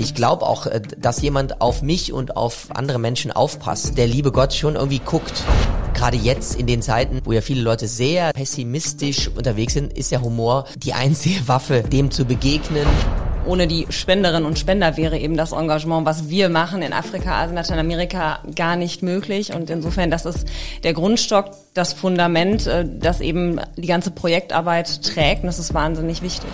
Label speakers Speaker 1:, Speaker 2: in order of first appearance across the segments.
Speaker 1: ich glaube auch, äh, dass jemand auf mich und auf andere Menschen aufpasst, der liebe Gott schon irgendwie guckt. Gerade jetzt in den Zeiten, wo ja viele Leute sehr pessimistisch unterwegs sind, ist der Humor die einzige Waffe, dem zu begegnen.
Speaker 2: Ohne die Spenderinnen und Spender wäre eben das Engagement, was wir machen in Afrika, Asien, Lateinamerika gar nicht möglich. Und insofern, das ist der Grundstock, das Fundament, äh, das eben die ganze Projektarbeit trägt. Und das ist wahnsinnig wichtig.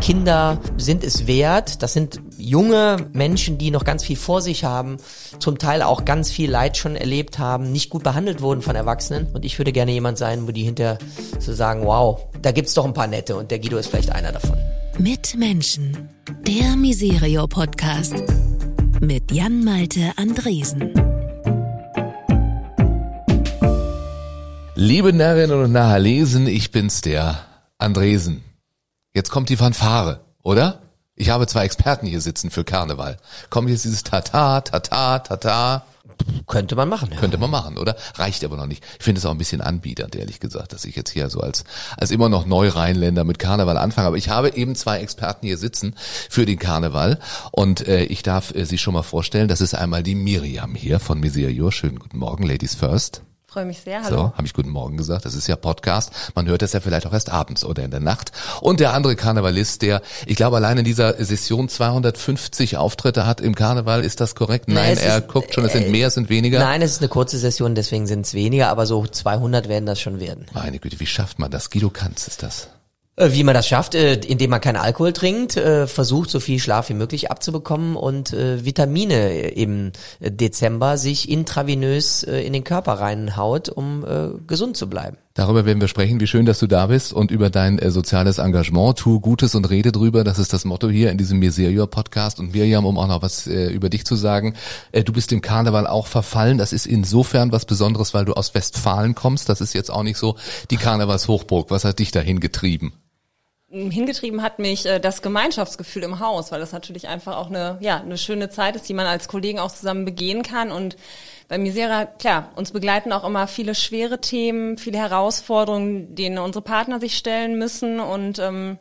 Speaker 1: Kinder sind es wert. Das sind junge Menschen, die noch ganz viel vor sich haben, zum Teil auch ganz viel Leid schon erlebt haben, nicht gut behandelt wurden von Erwachsenen. Und ich würde gerne jemand sein, wo die hinter so sagen, wow, da gibt's doch ein paar nette und der Guido ist vielleicht einer davon.
Speaker 3: Mit Menschen. Der Miserio Podcast. Mit Jan Malte Andresen.
Speaker 4: Liebe Narrinnen und Nahalesen, ich bin's der Andresen. Jetzt kommt die Fanfare, oder? Ich habe zwei Experten hier sitzen für Karneval. Kommt jetzt dieses Tata, Tata, Tata.
Speaker 1: Könnte man machen. Ja.
Speaker 4: Könnte man machen, oder? Reicht aber noch nicht. Ich finde es auch ein bisschen anbiedernd, ehrlich gesagt, dass ich jetzt hier so als, als immer noch Neurheinländer mit Karneval anfange. Aber ich habe eben zwei Experten hier sitzen für den Karneval. Und äh, ich darf äh, Sie schon mal vorstellen, das ist einmal die Miriam hier von Miserio. Schönen guten Morgen, Ladies First.
Speaker 2: Freue mich sehr. Hallo.
Speaker 4: So, habe ich guten Morgen gesagt. Das ist ja Podcast. Man hört das ja vielleicht auch erst abends oder in der Nacht. Und der andere Karnevalist, der, ich glaube, allein in dieser Session 250 Auftritte hat im Karneval. Ist das korrekt? Nein,
Speaker 1: Nein
Speaker 4: er
Speaker 1: ist,
Speaker 4: guckt schon, es sind mehr, es sind weniger.
Speaker 1: Nein, es ist eine kurze Session, deswegen sind es weniger, aber so 200 werden das schon werden.
Speaker 4: Meine Güte, wie schafft man das? Guido Kanz ist das.
Speaker 1: Äh, Wie man das schafft, äh, indem man keinen Alkohol trinkt, äh, versucht so viel Schlaf wie möglich abzubekommen und Vitamine im Dezember sich intravenös in den Körper reinhaut, um gesund zu bleiben.
Speaker 4: Darüber werden wir sprechen. Wie schön, dass du da bist und über dein soziales Engagement. Tu Gutes und rede drüber. Das ist das Motto hier in diesem Miserio Podcast. Und Miriam, um auch noch was über dich zu sagen. Du bist dem Karneval auch verfallen. Das ist insofern was Besonderes, weil du aus Westfalen kommst. Das ist jetzt auch nicht so die Karnevalshochburg. Was hat dich dahin getrieben?
Speaker 2: Hingetrieben hat mich äh, das Gemeinschaftsgefühl im Haus, weil das natürlich einfach auch eine, ja, eine schöne Zeit ist, die man als Kollegen auch zusammen begehen kann. Und bei Misera, klar, uns begleiten auch immer viele schwere Themen, viele Herausforderungen, denen unsere Partner sich stellen müssen. Und ähm,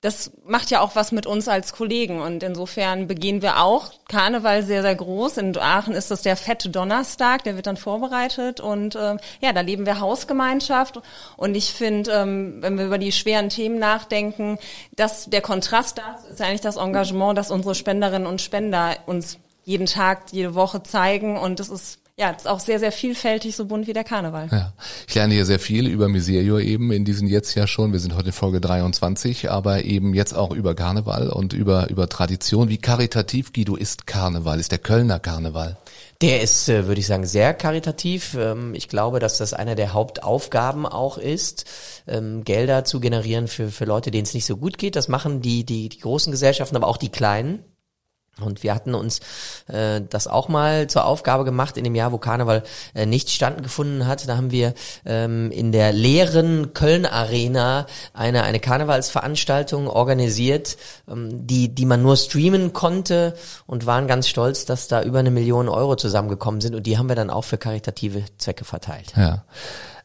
Speaker 2: das macht ja auch was mit uns als Kollegen. Und insofern begehen wir auch Karneval sehr, sehr groß. In Aachen ist das der fette Donnerstag, der wird dann vorbereitet. Und ähm, ja, da leben wir Hausgemeinschaft. Und ich finde, ähm, wenn wir über die schweren Themen nachdenken, dass der Kontrast da ist eigentlich das Engagement, das unsere Spenderinnen und Spender uns jeden Tag, jede Woche zeigen. Und das ist ja, ist auch sehr, sehr vielfältig, so bunt wie der Karneval.
Speaker 4: Ja, ich lerne hier sehr viel über Miserio eben in diesem jetzt ja schon. Wir sind heute in Folge 23, aber eben jetzt auch über Karneval und über, über Tradition. Wie karitativ, Guido, ist Karneval? Ist der Kölner Karneval?
Speaker 1: Der ist, äh, würde ich sagen, sehr karitativ. Ähm, ich glaube, dass das einer der Hauptaufgaben auch ist, ähm, Gelder zu generieren für, für Leute, denen es nicht so gut geht. Das machen die, die, die großen Gesellschaften, aber auch die kleinen. Und wir hatten uns äh, das auch mal zur Aufgabe gemacht in dem Jahr, wo Karneval äh, nicht stattgefunden hat. Da haben wir ähm, in der leeren Köln Arena eine eine Karnevalsveranstaltung organisiert, ähm, die die man nur streamen konnte und waren ganz stolz, dass da über eine Million Euro zusammengekommen sind und die haben wir dann auch für karitative Zwecke verteilt.
Speaker 4: Ja.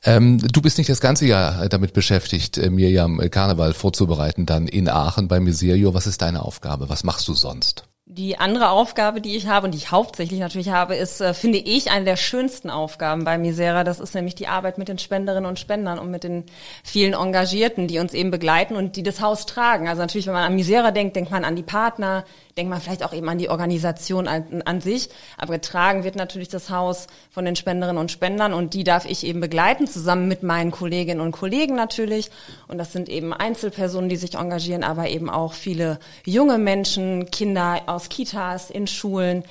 Speaker 4: Ähm, du bist nicht das ganze Jahr damit beschäftigt, äh, Mirjam äh, Karneval vorzubereiten, dann in Aachen bei Miserio. Was ist deine Aufgabe? Was machst du sonst?
Speaker 2: Die andere Aufgabe, die ich habe und die ich hauptsächlich natürlich habe, ist, äh, finde ich, eine der schönsten Aufgaben bei Misera. Das ist nämlich die Arbeit mit den Spenderinnen und Spendern und mit den vielen Engagierten, die uns eben begleiten und die das Haus tragen. Also natürlich, wenn man an Misera denkt, denkt man an die Partner, denkt man vielleicht auch eben an die Organisation an, an, sich. Aber getragen wird natürlich das Haus von den Spenderinnen und Spendern und die darf ich eben begleiten, zusammen mit meinen Kolleginnen und Kollegen natürlich. Und das sind eben Einzelpersonen, die sich engagieren, aber eben auch viele junge Menschen, Kinder aus Kitas, in Schulen.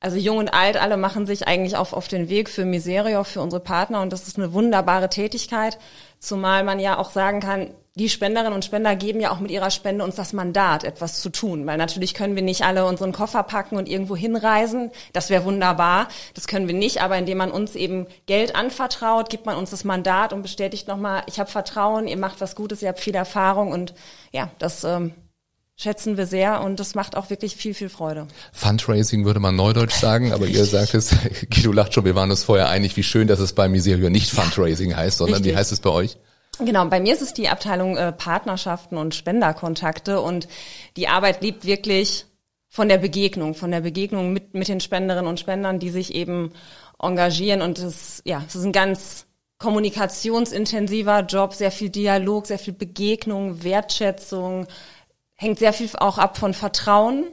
Speaker 2: Also jung und alt, alle machen sich eigentlich auf, auf den Weg für Miserio, für unsere Partner und das ist eine wunderbare Tätigkeit, zumal man ja auch sagen kann, die Spenderinnen und Spender geben ja auch mit ihrer Spende uns das Mandat, etwas zu tun. Weil natürlich können wir nicht alle unseren Koffer packen und irgendwo hinreisen. Das wäre wunderbar. Das können wir nicht. Aber indem man uns eben Geld anvertraut, gibt man uns das Mandat und bestätigt nochmal, ich habe Vertrauen, ihr macht was Gutes, ihr habt viel Erfahrung. Und ja, das ähm, schätzen wir sehr und das macht auch wirklich viel, viel Freude.
Speaker 4: Fundraising würde man neudeutsch sagen, aber ihr sagt es, Guido lacht schon, wir waren uns vorher einig, wie schön, dass es bei Miserio nicht Fundraising heißt, sondern Richtig. wie heißt es bei euch?
Speaker 2: Genau, bei mir ist es die Abteilung äh, Partnerschaften und Spenderkontakte und die Arbeit liebt wirklich von der Begegnung, von der Begegnung mit, mit den Spenderinnen und Spendern, die sich eben engagieren. Und es, ja, es ist ein ganz kommunikationsintensiver Job, sehr viel Dialog, sehr viel Begegnung, Wertschätzung, hängt sehr viel auch ab von Vertrauen.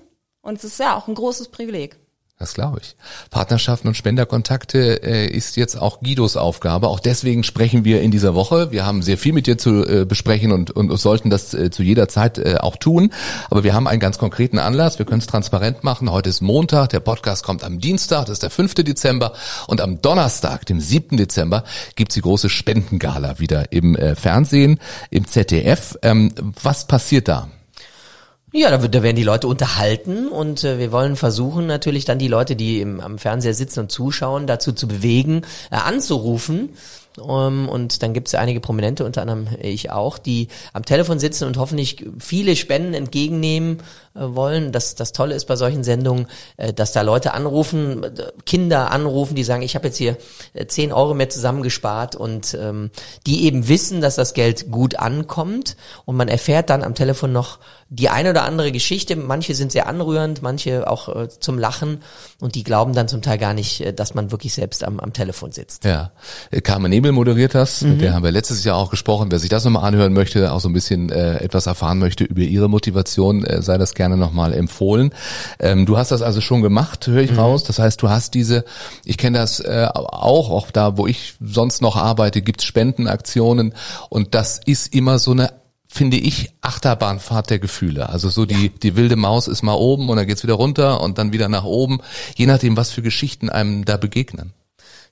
Speaker 2: Und es ist ja auch ein großes Privileg.
Speaker 4: Das glaube ich. Partnerschaften und Spenderkontakte äh, ist jetzt auch Guidos Aufgabe. Auch deswegen sprechen wir in dieser Woche. Wir haben sehr viel mit dir zu äh, besprechen und, und sollten das äh, zu jeder Zeit äh, auch tun. Aber wir haben einen ganz konkreten Anlass. Wir können es transparent machen. Heute ist Montag. Der Podcast kommt am Dienstag. Das ist der 5. Dezember. Und am Donnerstag, dem 7. Dezember, gibt's die große Spendengala wieder im äh, Fernsehen, im ZDF. Ähm, was passiert da?
Speaker 1: Ja, da, da werden die Leute unterhalten und äh, wir wollen versuchen natürlich dann die Leute, die im, am Fernseher sitzen und zuschauen, dazu zu bewegen, äh, anzurufen. Um, ähm, und dann gibt es einige Prominente, unter anderem ich auch, die am Telefon sitzen und hoffentlich viele Spenden entgegennehmen wollen. Das, das Tolle ist bei solchen Sendungen, äh, dass da Leute anrufen, Kinder anrufen, die sagen, ich habe jetzt hier äh, 10 Euro mehr zusammengespart und ähm, die eben wissen, dass das Geld gut ankommt und man erfährt dann am Telefon noch die eine oder andere Geschichte. Manche sind sehr anrührend, manche auch äh, zum Lachen und die glauben dann zum Teil gar nicht, äh, dass man wirklich selbst am, am Telefon sitzt.
Speaker 4: Ja, Carmen Nebel moderiert das, mhm. mit der haben wir letztes Jahr auch gesprochen. Wer sich das nochmal anhören möchte, auch so ein bisschen äh, etwas erfahren möchte über ihre Motivation, äh, sei das gerne nochmal empfohlen. Ähm, du hast das also schon gemacht, höre ich mhm. raus. Das heißt, du hast diese, ich kenne das äh, auch, auch da, wo ich sonst noch arbeite, gibt's Spendenaktionen und das ist immer so eine finde ich, Achterbahnfahrt der Gefühle. Also so die, die wilde Maus ist mal oben und dann geht's wieder runter und dann wieder nach oben, je nachdem, was für Geschichten einem da begegnen.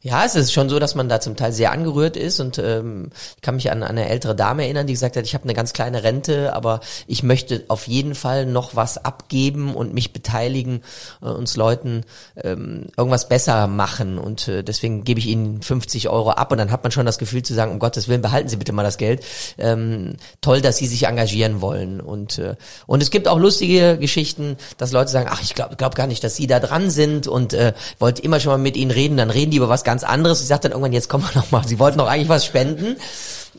Speaker 1: Ja, es ist schon so, dass man da zum Teil sehr angerührt ist und ähm, ich kann mich an, an eine ältere Dame erinnern, die gesagt hat, ich habe eine ganz kleine Rente, aber ich möchte auf jeden Fall noch was abgeben und mich beteiligen, äh, uns Leuten ähm, irgendwas besser machen. Und äh, deswegen gebe ich ihnen 50 Euro ab und dann hat man schon das Gefühl zu sagen, um Gottes Willen, behalten Sie bitte mal das Geld. Ähm, toll, dass Sie sich engagieren wollen. Und äh, und es gibt auch lustige Geschichten, dass Leute sagen, ach, ich glaube glaub gar nicht, dass Sie da dran sind. Und äh, wollte immer schon mal mit Ihnen reden, dann reden die über was ganz ganz anderes. Ich sagte dann irgendwann, jetzt kommen wir noch mal. Sie wollten doch eigentlich was spenden.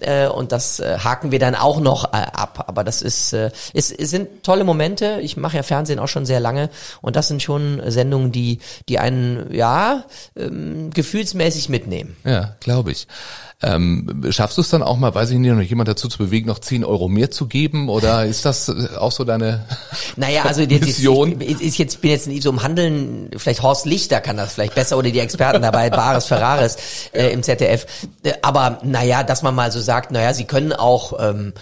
Speaker 1: Äh, und das äh, haken wir dann auch noch äh, ab. Aber das ist, äh, es, es sind tolle Momente. Ich mache ja Fernsehen auch schon sehr lange und das sind schon Sendungen, die, die einen ja ähm, gefühlsmäßig mitnehmen.
Speaker 4: Ja, glaube ich. Ähm, schaffst du es dann auch mal, weiß ich nicht, noch jemand dazu zu bewegen, noch 10 Euro mehr zu geben? Oder ist das äh, auch so deine
Speaker 1: Naja, also jetzt, Mission? Ich, ich, jetzt bin jetzt nicht so im Handeln, vielleicht Horst Lichter kann das vielleicht besser oder die Experten dabei, Bares Ferraris äh, im ZDF. Äh, aber naja, dass man mal so sagt, naja, sie können auch ähm,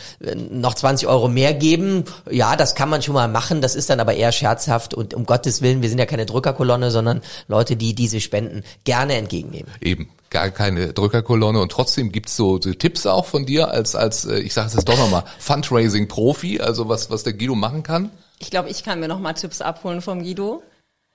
Speaker 1: noch 20 Euro mehr geben. Ja, das kann man schon mal machen. Das ist dann aber eher scherzhaft und um Gottes Willen, wir sind ja keine Drückerkolonne, sondern Leute, die diese Spenden gerne entgegennehmen.
Speaker 4: Eben gar keine Drückerkolonne und trotzdem gibt's so, so Tipps auch von dir als als äh, ich sage es jetzt doch nochmal Fundraising Profi, also was was der Guido machen kann.
Speaker 2: Ich glaube, ich kann mir noch mal Tipps abholen vom Guido.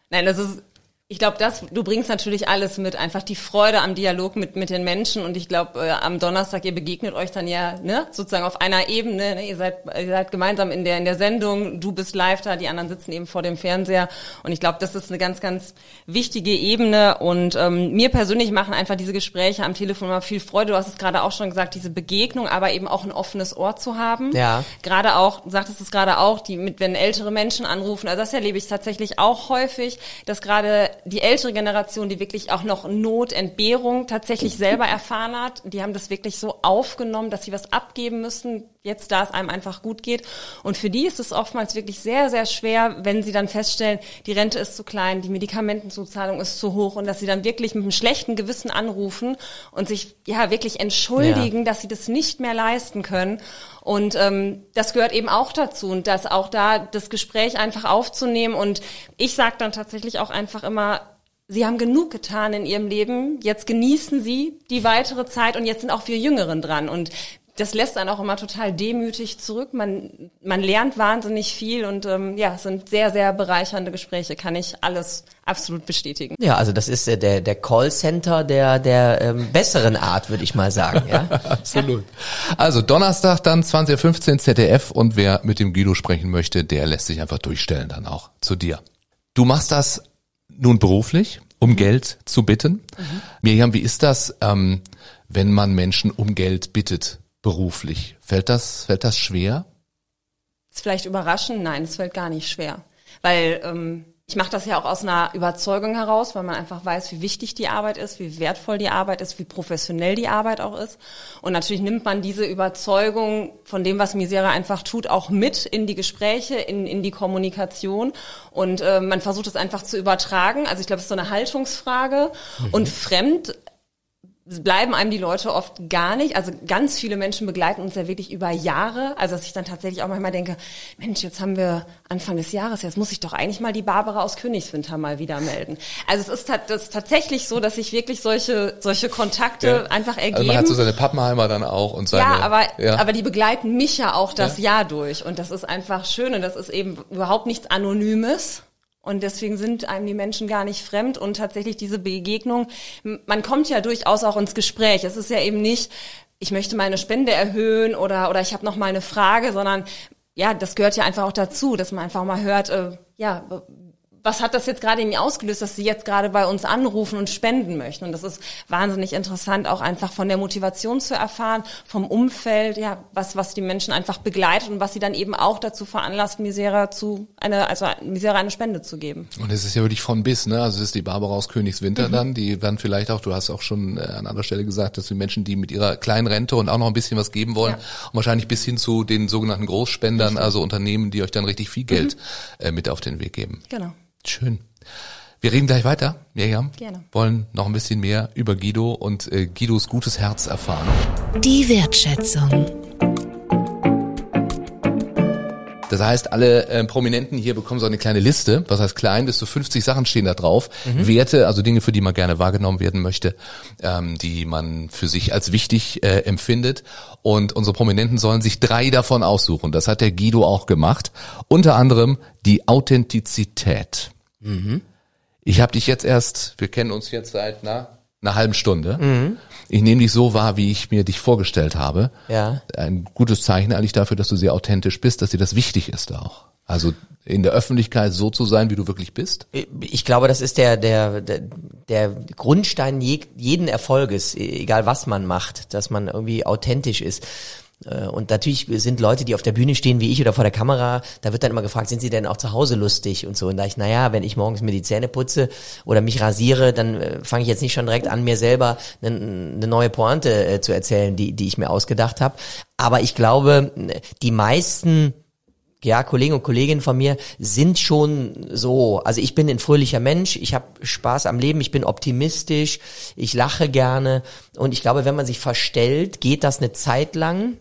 Speaker 2: Nein, das ist ich glaube, das, du bringst natürlich alles mit, einfach die Freude am Dialog mit, mit den Menschen. Und ich glaube, äh, am Donnerstag, ihr begegnet euch dann ja, ne, sozusagen auf einer Ebene, ne? ihr seid, ihr seid gemeinsam in der, in der Sendung, du bist live da, die anderen sitzen eben vor dem Fernseher. Und ich glaube, das ist eine ganz, ganz wichtige Ebene. Und ähm, mir persönlich machen einfach diese Gespräche am Telefon immer viel Freude, du hast es gerade auch schon gesagt, diese Begegnung, aber eben auch ein offenes Ohr zu haben.
Speaker 1: Ja.
Speaker 2: Gerade auch, sagtest es gerade auch, die mit, wenn ältere Menschen anrufen, also das erlebe ich tatsächlich auch häufig, dass gerade die ältere Generation, die wirklich auch noch Not, Entbehrung tatsächlich selber erfahren hat, die haben das wirklich so aufgenommen, dass sie was abgeben müssen, jetzt da es einem einfach gut geht. Und für die ist es oftmals wirklich sehr, sehr schwer, wenn sie dann feststellen, die Rente ist zu klein, die Medikamentenzuzahlung ist zu hoch und dass sie dann wirklich mit einem schlechten Gewissen anrufen und sich ja wirklich entschuldigen, ja. dass sie das nicht mehr leisten können. Und ähm, das gehört eben auch dazu und das auch da das Gespräch einfach aufzunehmen. Und ich sage dann tatsächlich auch einfach immer, Sie haben genug getan in Ihrem Leben. Jetzt genießen Sie die weitere Zeit und jetzt sind auch wir Jüngeren dran. Und das lässt dann auch immer total demütig zurück. Man, man lernt wahnsinnig viel und ähm, ja, es sind sehr, sehr bereichernde Gespräche, kann ich alles absolut bestätigen.
Speaker 1: Ja, also das ist äh, der, der Callcenter der, der ähm, besseren Art, würde ich mal sagen. Ja?
Speaker 4: absolut. Also Donnerstag dann 20.15 ZDF und wer mit dem Guido sprechen möchte, der lässt sich einfach durchstellen dann auch zu dir. Du machst das nun beruflich, um mhm. Geld zu bitten. Mhm. Miriam, wie ist das, ähm, wenn man Menschen um Geld bittet? Beruflich. Fällt das, fällt das schwer?
Speaker 2: Ist vielleicht überraschend? Nein, es fällt gar nicht schwer. weil ähm, ich mache das ja auch aus einer Überzeugung heraus, weil man einfach weiß, wie wichtig die Arbeit ist, wie wertvoll die Arbeit ist, wie professionell die Arbeit auch ist. Und natürlich nimmt man diese Überzeugung von dem, was Misera einfach tut, auch mit in die Gespräche, in, in die Kommunikation. Und äh, man versucht es einfach zu übertragen. Also ich glaube, es ist so eine Haltungsfrage. Mhm. Und fremd bleiben einem die Leute oft gar nicht. Also ganz viele Menschen begleiten uns ja wirklich über Jahre. Also dass ich dann tatsächlich auch manchmal denke, Mensch, jetzt haben wir Anfang des Jahres, jetzt muss ich doch eigentlich mal die Barbara aus Königswinter mal wieder melden. Also es ist, das ist tatsächlich so, dass sich wirklich solche, solche Kontakte ja. einfach ergeben. Also
Speaker 4: man hat so seine Pappenheimer dann auch und seine...
Speaker 2: Ja, aber, ja. aber die begleiten mich ja auch das ja. Jahr durch. Und das ist einfach schön und das ist eben überhaupt nichts Anonymes. Und deswegen sind einem die Menschen gar nicht fremd und tatsächlich diese Begegnung, man kommt ja durchaus auch ins Gespräch. Es ist ja eben nicht, ich möchte meine Spende erhöhen oder, oder ich habe noch mal eine Frage, sondern ja, das gehört ja einfach auch dazu, dass man einfach mal hört, äh, ja, was hat das jetzt gerade in mir ausgelöst, dass sie jetzt gerade bei uns anrufen und spenden möchten. Und das ist wahnsinnig interessant, auch einfach von der Motivation zu erfahren, vom Umfeld, ja, was, was die Menschen einfach begleitet und was sie dann eben auch dazu veranlasst, Misera zu, eine, also Misera eine Spende zu geben.
Speaker 4: Und es ist ja wirklich von bis, ne? Also es ist die Barbara aus Königswinter mhm. dann, die werden vielleicht auch, du hast auch schon äh, an anderer Stelle gesagt, dass die Menschen, die mit ihrer kleinen Rente und auch noch ein bisschen was geben wollen, ja. und wahrscheinlich bis hin zu den sogenannten Großspendern, also Unternehmen, die euch dann richtig viel Geld mhm. äh, mit auf den Weg geben.
Speaker 2: Genau.
Speaker 4: Schön. Wir reden gleich weiter, Miriam.
Speaker 2: Gerne.
Speaker 4: Wollen noch ein bisschen mehr über Guido und äh, Guidos gutes Herz erfahren.
Speaker 3: Die Wertschätzung.
Speaker 4: Das heißt, alle äh, Prominenten hier bekommen so eine kleine Liste. Was heißt klein? Bis zu 50 Sachen stehen da drauf. Mhm. Werte, also Dinge, für die man gerne wahrgenommen werden möchte, ähm, die man für sich als wichtig äh, empfindet. Und unsere Prominenten sollen sich drei davon aussuchen. Das hat der Guido auch gemacht. Unter anderem die Authentizität. Mhm. Ich habe dich jetzt erst, wir kennen uns jetzt seit na, einer halben Stunde. Mhm. Ich nehme dich so wahr, wie ich mir dich vorgestellt habe.
Speaker 1: Ja.
Speaker 4: Ein gutes Zeichen eigentlich dafür, dass du sehr authentisch bist, dass dir das wichtig ist auch. Also in der Öffentlichkeit so zu sein, wie du wirklich bist?
Speaker 1: Ich glaube, das ist der, der, der, der Grundstein jeden Erfolges, egal was man macht, dass man irgendwie authentisch ist. Äh, und natürlich sind Leute, die auf der Bühne stehen, wie ich oder vor der Kamera, da wird dann immer gefragt, sind sie denn auch zu Hause lustig und so. Und da ich, naja, wenn ich morgens mir die Zähne putze oder mich rasiere, dann äh, fange ich jetzt nicht schon direkt an, mir selber eine, eine neue Pointe äh, zu erzählen, die, die ich mir ausgedacht habe. Aber ich glaube, die meisten ja, Kollegen und Kolleginnen von mir sind schon so. Also ich bin ein fröhlicher Mensch, ich habe Spaß am Leben, ich bin optimistisch, ich lache gerne. Und ich glaube, wenn man sich verstellt, geht das eine Zeit lang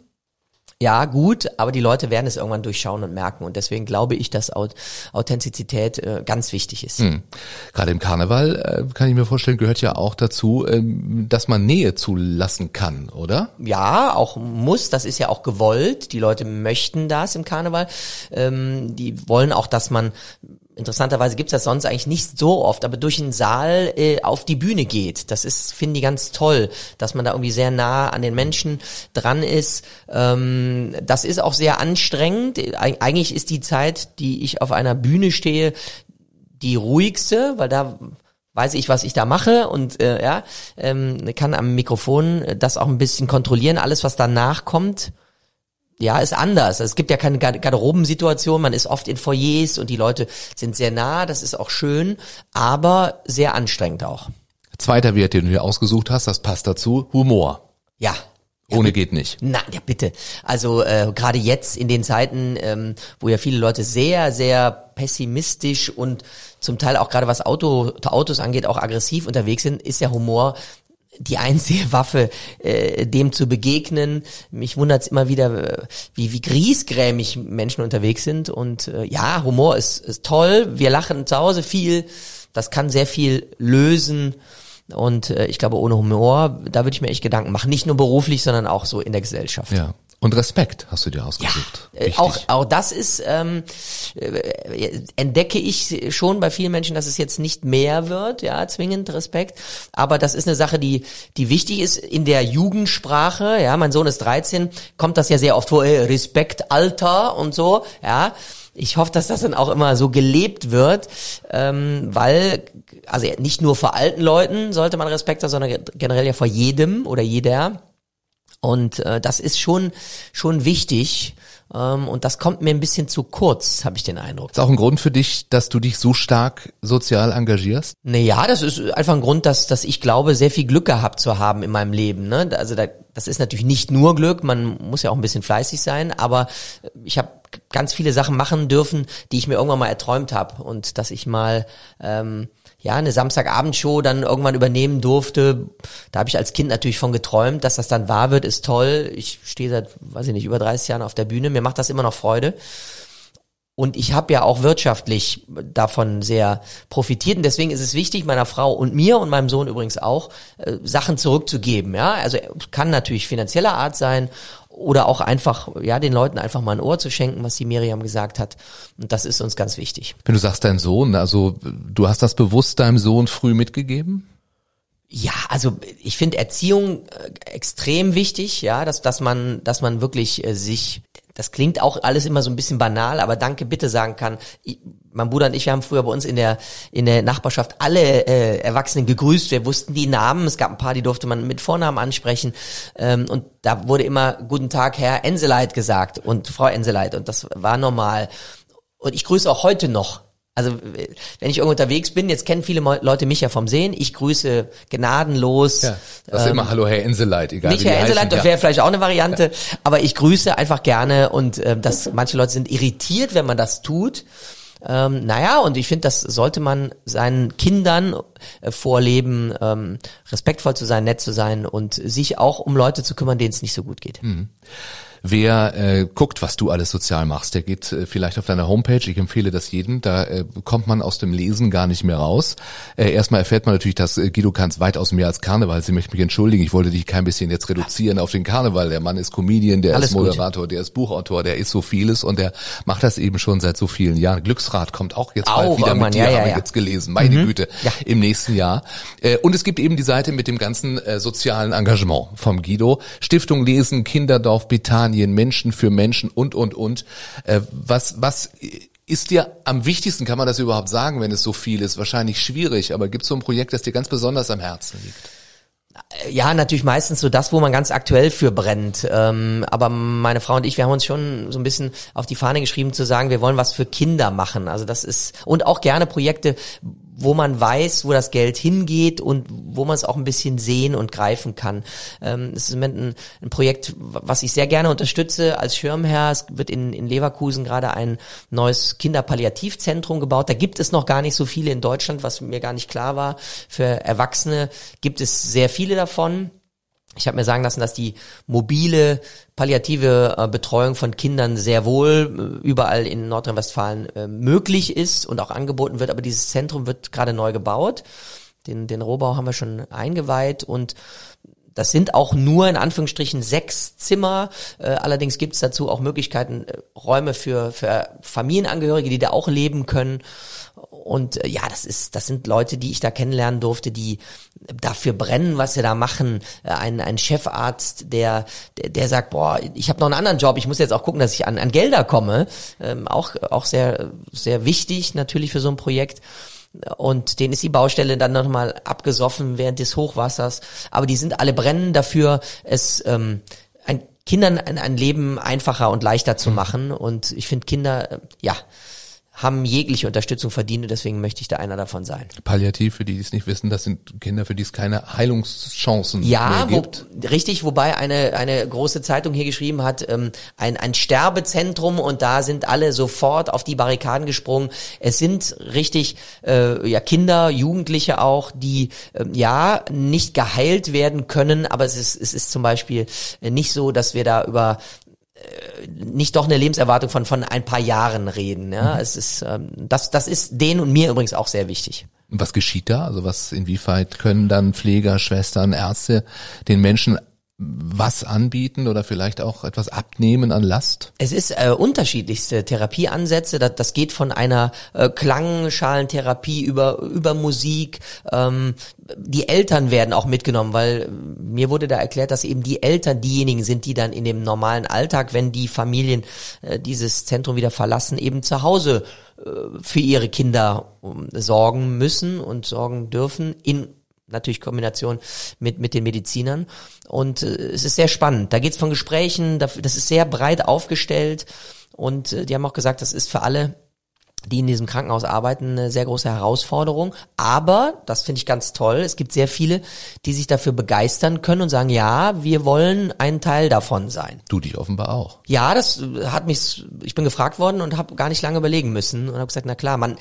Speaker 1: ja, gut, aber die Leute werden es irgendwann durchschauen und merken. Und deswegen glaube ich, dass Authentizität äh, ganz wichtig ist. Hm.
Speaker 4: Gerade im Karneval, äh, kann ich mir vorstellen, gehört ja auch dazu, ähm, dass man Nähe zulassen kann, oder?
Speaker 1: Ja, auch muss. Das ist ja auch gewollt. Die Leute möchten das im Karneval. Ähm, die wollen auch, dass man Interessanterweise gibt's das sonst eigentlich nicht so oft, aber durch den Saal äh, auf die Bühne geht. Das ist, finde ich, ganz toll, dass man da irgendwie sehr nah an den Menschen dran ist. Ähm, das ist auch sehr anstrengend. Eig eigentlich ist die Zeit, die ich auf einer Bühne stehe, die ruhigste, weil da weiß ich, was ich da mache und äh, ja, ähm, kann am Mikrofon das auch ein bisschen kontrollieren. Alles, was danach kommt, ja, ist anders. Es gibt ja keine Garderobensituation, man ist oft in Foyers und die Leute sind sehr nah, das ist auch schön, aber sehr anstrengend auch.
Speaker 4: Zweiter Wert, den du hier ausgesucht hast, das passt dazu, Humor. Ja. Ohne geht nicht.
Speaker 1: Nein, ja bitte. Also äh, gerade jetzt in den Zeiten, ähm, wo ja viele Leute sehr, sehr pessimistisch und zum Teil auch gerade was Auto, Autos angeht, auch aggressiv unterwegs sind, ist ja Humor die einzige Waffe, äh, dem zu begegnen. Mich wundert es immer wieder, äh, wie, wie griesgrämig Menschen unterwegs sind. Und äh, ja, Humor ist, ist toll. Wir lachen zu Hause viel. Das kann sehr viel lösen. Und äh, ich glaube, ohne Humor, da würde ich mir echt Gedanken machen. Nicht nur beruflich, sondern auch so in der Gesellschaft.
Speaker 4: Ja. Und Respekt hast du dir ausgesucht.
Speaker 1: Ja, äh, auch, auch das ist, ähm, äh, entdecke ich schon bei vielen Menschen, dass es jetzt nicht mehr wird, ja, zwingend Respekt. Aber das ist eine Sache, die, die wichtig ist in der Jugendsprache. Ja, mein Sohn ist 13, kommt das ja sehr oft vor, äh, Respekt, Alter und so, ja ich hoffe, dass das dann auch immer so gelebt wird, ähm, weil, also nicht nur vor alten Leuten sollte man Respekt haben, sondern generell ja vor jedem oder jeder. Und äh, das ist schon schon wichtig. Ähm, und das kommt mir ein bisschen zu kurz, habe ich den Eindruck.
Speaker 4: Ist auch ein Grund für dich, dass du dich so stark sozial engagierst?
Speaker 1: Naja, das ist einfach ein Grund, dass, dass ich glaube, sehr viel Glück gehabt zu haben in meinem Leben. Ne? Also da, das ist natürlich nicht nur Glück, man muss ja auch ein bisschen fleißig sein, aber ich habe ganz viele Sachen machen dürfen, die ich mir irgendwann mal erträumt habe. Und dass ich mal ähm, ja, eine Samstagabendshow dann irgendwann übernehmen durfte. Da habe ich als Kind natürlich von geträumt, dass das dann wahr wird, ist toll. Ich stehe seit, weiß ich nicht, über 30 Jahren auf der Bühne. Mir macht das immer noch Freude. Und ich habe ja auch wirtschaftlich davon sehr profitiert. Und deswegen ist es wichtig, meiner Frau und mir und meinem Sohn übrigens auch, äh, Sachen zurückzugeben. Ja, also kann natürlich finanzieller Art sein oder auch einfach, ja, den Leuten einfach mal ein Ohr zu schenken, was die Miriam gesagt hat. Und das ist uns ganz wichtig.
Speaker 4: Wenn du sagst dein Sohn, also du hast das bewusst deinem Sohn früh mitgegeben?
Speaker 1: Ja, also ich finde Erziehung äh, extrem wichtig, ja, dass, dass man, dass man wirklich äh, sich das klingt auch alles immer so ein bisschen banal, aber danke bitte sagen kann. Ich, mein Bruder und ich, wir haben früher bei uns in der in der Nachbarschaft alle äh, Erwachsenen gegrüßt. Wir wussten die Namen. Es gab ein paar, die durfte man mit Vornamen ansprechen. Ähm, und da wurde immer Guten Tag, Herr Enseleit gesagt und Frau Enseleit. Und das war normal. Und ich grüße auch heute noch also wenn ich irgendwo unterwegs bin, jetzt kennen viele Leute mich ja vom Sehen, ich grüße gnadenlos. Ja,
Speaker 4: das ist ähm, immer Hallo Herr Inseleit, egal
Speaker 1: Nicht Herr Inseleit, das wäre ja. vielleicht auch eine Variante, ja. aber ich grüße einfach gerne und äh, das, manche Leute sind irritiert, wenn man das tut. Ähm, naja, und ich finde, das sollte man seinen Kindern äh, vorleben, ähm, respektvoll zu sein, nett zu sein und sich auch um Leute zu kümmern, denen es nicht so gut geht. Mhm.
Speaker 4: Wer äh, guckt, was du alles sozial machst, der geht äh, vielleicht auf deiner Homepage. Ich empfehle das jedem. Da äh, kommt man aus dem Lesen gar nicht mehr raus. Äh, erstmal erfährt man natürlich, dass äh, Guido Kanz weitaus mehr als Karneval. Sie möchte mich entschuldigen. Ich wollte dich kein bisschen jetzt reduzieren auf den Karneval. Der Mann ist Comedian, der alles ist Moderator, gut. der ist Buchautor, der ist so vieles und der macht das eben schon seit so vielen Jahren. Glücksrad kommt auch jetzt auch, bald wieder mit dir, ja, ja, haben wir jetzt gelesen. Meine mhm. Güte, ja. im nächsten Jahr. Äh, und es gibt eben die Seite mit dem ganzen äh, sozialen Engagement vom Guido. Stiftung Lesen, Kinderdorf, Bethanien, Kampagnen, Menschen für Menschen und, und, und. Äh, was, was ist dir am wichtigsten, kann man das überhaupt sagen, wenn es so viel ist? Wahrscheinlich schwierig, aber gibt es so ein Projekt, das dir ganz besonders am Herzen liegt?
Speaker 1: Ja, natürlich meistens so das, wo man ganz aktuell für brennt. Ähm, aber meine Frau und ich, wir haben uns schon so ein bisschen auf die Fahne geschrieben zu sagen, wir wollen was für Kinder machen. Also das ist und auch gerne Projekte, wo man weiß, wo das Geld hingeht und wo man es auch ein bisschen sehen und greifen kann. Ähm, es ist ein, ein, Projekt, was ich sehr gerne unterstütze als Schirmherr. Es wird in, in Leverkusen gerade ein neues Kinderpalliativzentrum gebaut. Da gibt es noch gar nicht so viele in Deutschland, was mir gar nicht klar war. Für Erwachsene gibt es sehr viele davon. Ich habe mir sagen lassen, dass die mobile palliative äh, Betreuung von Kindern sehr wohl äh, überall in Nordrhein-Westfalen äh, möglich ist und auch angeboten wird, aber dieses Zentrum wird gerade neu gebaut. Den, den Rohbau haben wir schon eingeweiht und das sind auch nur in Anführungsstrichen sechs Zimmer. Äh, allerdings gibt es dazu auch Möglichkeiten, äh, Räume für, für Familienangehörige, die da auch leben können. Und äh, ja, das ist, das sind Leute, die ich da kennenlernen durfte, die dafür brennen, was sie da machen. Äh, ein, ein Chefarzt, der, der, der sagt, boah, ich habe noch einen anderen Job, ich muss jetzt auch gucken, dass ich an, an Gelder komme. Ähm, auch, auch sehr, sehr wichtig natürlich für so ein Projekt und denen ist die Baustelle dann nochmal abgesoffen während des Hochwassers. Aber die sind alle brennen dafür, es ähm, ein, Kindern ein, ein Leben einfacher und leichter zu mhm. machen. Und ich finde Kinder, äh, ja, haben jegliche Unterstützung verdient und deswegen möchte ich da einer davon sein.
Speaker 4: Palliativ, für die, die es nicht wissen, das sind Kinder, für die es keine Heilungschancen
Speaker 1: ja,
Speaker 4: mehr gibt.
Speaker 1: Ja, richtig, wobei eine, eine große Zeitung hier geschrieben hat, ähm, ein, ein Sterbezentrum und da sind alle sofort auf die Barrikaden gesprungen. Es sind richtig äh, ja Kinder, Jugendliche auch, die äh, ja nicht geheilt werden können, aber es ist, es ist zum Beispiel nicht so, dass wir da über nicht doch eine Lebenserwartung von von ein paar Jahren reden. Ja, mhm. es ist ähm, das das ist denen und mir übrigens auch sehr wichtig.
Speaker 4: Was geschieht da? Also was inwieweit können dann Pfleger, Schwestern, Ärzte den Menschen was anbieten oder vielleicht auch etwas abnehmen an Last?
Speaker 1: Es ist äh, unterschiedlichste Therapieansätze. Das, das geht von einer äh, Klangschalentherapie über über Musik. Ähm, die Eltern werden auch mitgenommen, weil mir wurde da erklärt, dass eben die Eltern diejenigen sind, die dann in dem normalen Alltag, wenn die Familien äh, dieses Zentrum wieder verlassen, eben zu Hause äh, für ihre Kinder um, sorgen müssen und sorgen dürfen in natürlich Kombination mit, mit den Medizinern. Und äh, es ist sehr spannend. Da geht's von Gesprächen, das ist sehr breit aufgestellt. Und äh, die haben auch gesagt, das ist für alle die in diesem Krankenhaus arbeiten, eine sehr große Herausforderung. Aber, das finde ich ganz toll, es gibt sehr viele, die sich dafür begeistern können und sagen, ja, wir wollen ein Teil davon sein.
Speaker 4: Du dich offenbar auch.
Speaker 1: Ja, das hat mich, ich bin gefragt worden und habe gar nicht lange überlegen müssen und habe gesagt, na klar, man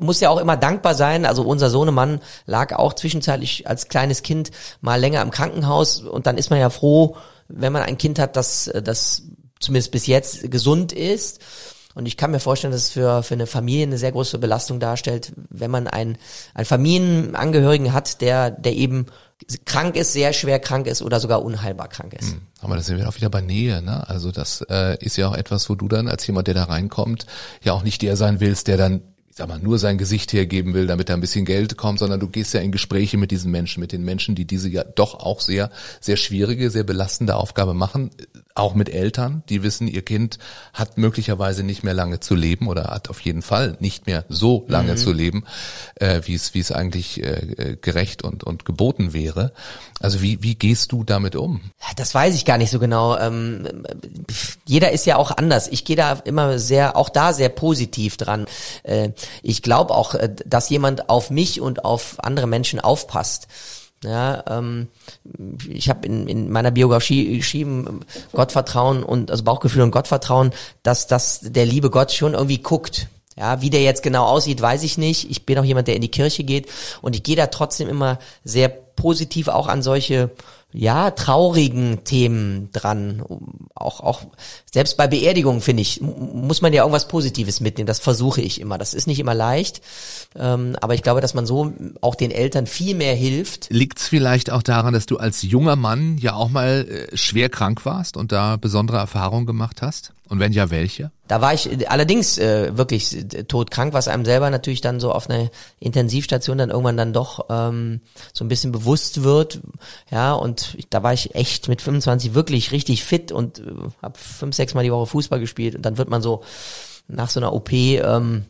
Speaker 1: muss ja auch immer dankbar sein. Also unser Sohnemann lag auch zwischenzeitlich als kleines Kind mal länger im Krankenhaus und dann ist man ja froh, wenn man ein Kind hat, das, das zumindest bis jetzt gesund ist. Und ich kann mir vorstellen, dass es für, für eine Familie eine sehr große Belastung darstellt, wenn man einen, einen Familienangehörigen hat, der, der eben krank ist, sehr schwer krank ist oder sogar unheilbar krank ist. Hm.
Speaker 4: Aber da sind wir auch wieder bei Nähe, ne? Also das äh, ist ja auch etwas, wo du dann als jemand, der da reinkommt, ja auch nicht der sein willst, der dann ich sag mal, nur sein Gesicht hergeben will, damit da ein bisschen Geld kommt, sondern du gehst ja in Gespräche mit diesen Menschen, mit den Menschen, die diese ja doch auch sehr, sehr schwierige, sehr belastende Aufgabe machen, auch mit Eltern, die wissen, ihr Kind hat möglicherweise nicht mehr lange zu leben oder hat auf jeden Fall nicht mehr so lange mhm. zu leben, äh, wie es wie es eigentlich äh, gerecht und und geboten wäre. Also wie wie gehst du damit um?
Speaker 1: Das weiß ich gar nicht so genau. Ähm, jeder ist ja auch anders. Ich gehe da immer sehr, auch da sehr positiv dran. Äh, ich glaube auch, äh, dass jemand auf mich und auf andere Menschen aufpasst. Ja, ähm, ich habe in, in meiner Biografie geschrieben, Gottvertrauen und also Bauchgefühl und Gottvertrauen, dass dass der liebe Gott schon irgendwie guckt. Ja, wie der jetzt genau aussieht, weiß ich nicht. Ich bin auch jemand, der in die Kirche geht und ich gehe da trotzdem immer sehr positiv auch an solche ja, traurigen Themen dran. Auch, auch, selbst bei Beerdigungen, finde ich, muss man ja irgendwas Positives mitnehmen. Das versuche ich immer. Das ist nicht immer leicht. Ähm, aber ich glaube, dass man so auch den Eltern viel mehr hilft.
Speaker 4: Liegt es vielleicht auch daran, dass du als junger Mann ja auch mal äh, schwer krank warst und da besondere Erfahrungen gemacht hast? Und wenn ja, welche?
Speaker 1: Da war ich allerdings äh, wirklich todkrank, was einem selber natürlich dann so auf einer Intensivstation dann irgendwann dann doch ähm, so ein bisschen bewusst wird. Ja, und da war ich echt mit 25 wirklich richtig fit und äh, habe fünf, sechs Mal die Woche Fußball gespielt. Und dann wird man so nach so einer OP ähm,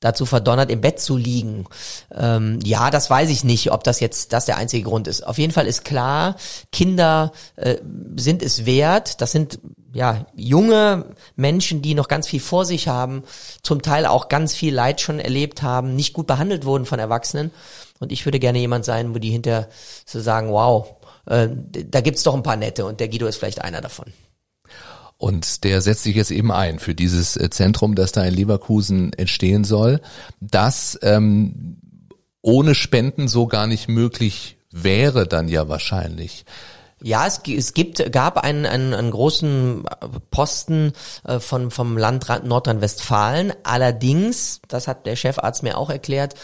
Speaker 1: dazu verdonnert, im Bett zu liegen. Ähm, ja, das weiß ich nicht, ob das jetzt das der einzige Grund ist. Auf jeden Fall ist klar, Kinder äh, sind es wert. Das sind ja junge Menschen, die noch ganz viel vor sich haben, zum Teil auch ganz viel Leid schon erlebt haben, nicht gut behandelt wurden von Erwachsenen. Und ich würde gerne jemand sein, wo die hinter so sagen, wow, äh, da gibt's doch ein paar nette und der Guido ist vielleicht einer davon.
Speaker 4: Und der setzt sich jetzt eben ein für dieses äh, Zentrum, das da in Leverkusen entstehen soll, das ähm, ohne Spenden so gar nicht möglich wäre dann ja wahrscheinlich.
Speaker 1: Ja, es, es gibt, gab einen, einen, einen großen Posten äh, von, vom Land Nordrhein-Westfalen. Allerdings, das hat der Chefarzt mir auch erklärt,